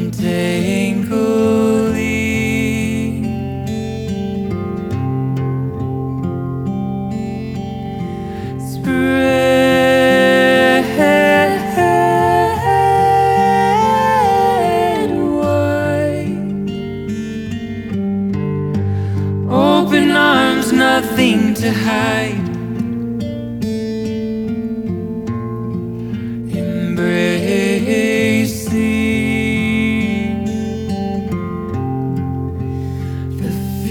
untanglingly. Spread wide, open arms, nothing to hide.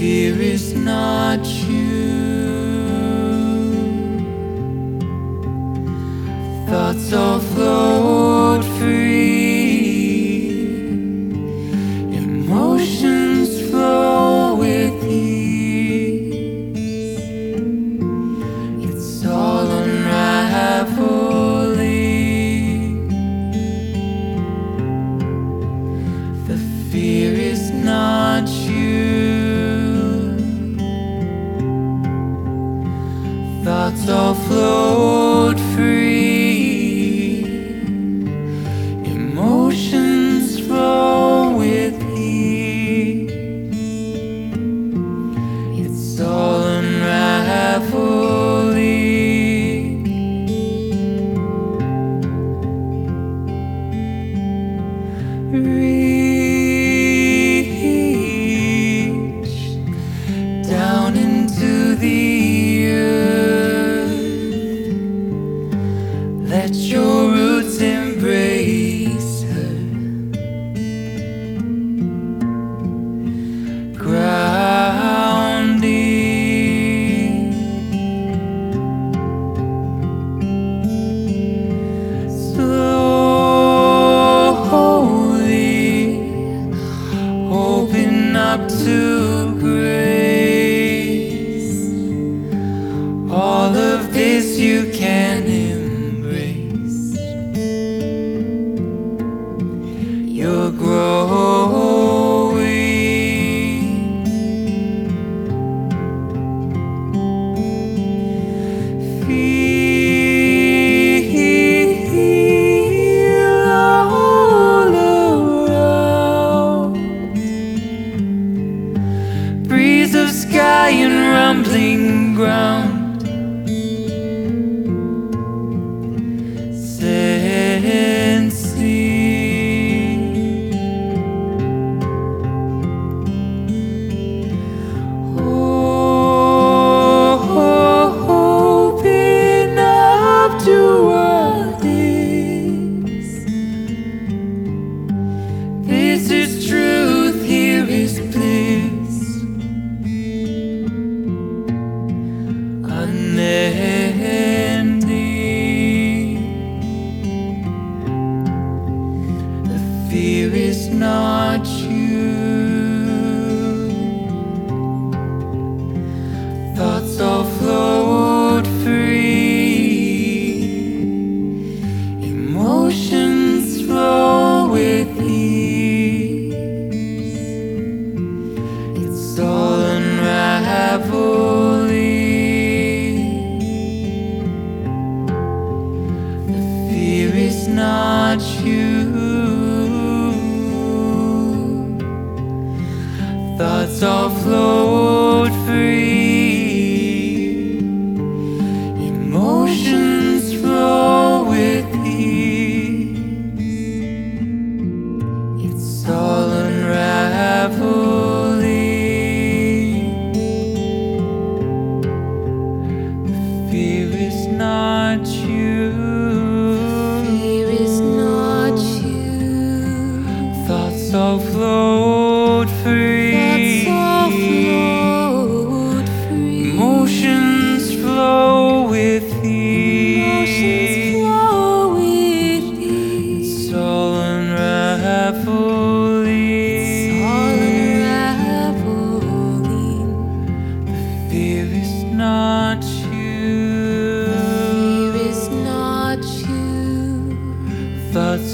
fear is not you. Thoughts of hearts all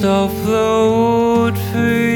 I'll float free.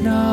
no.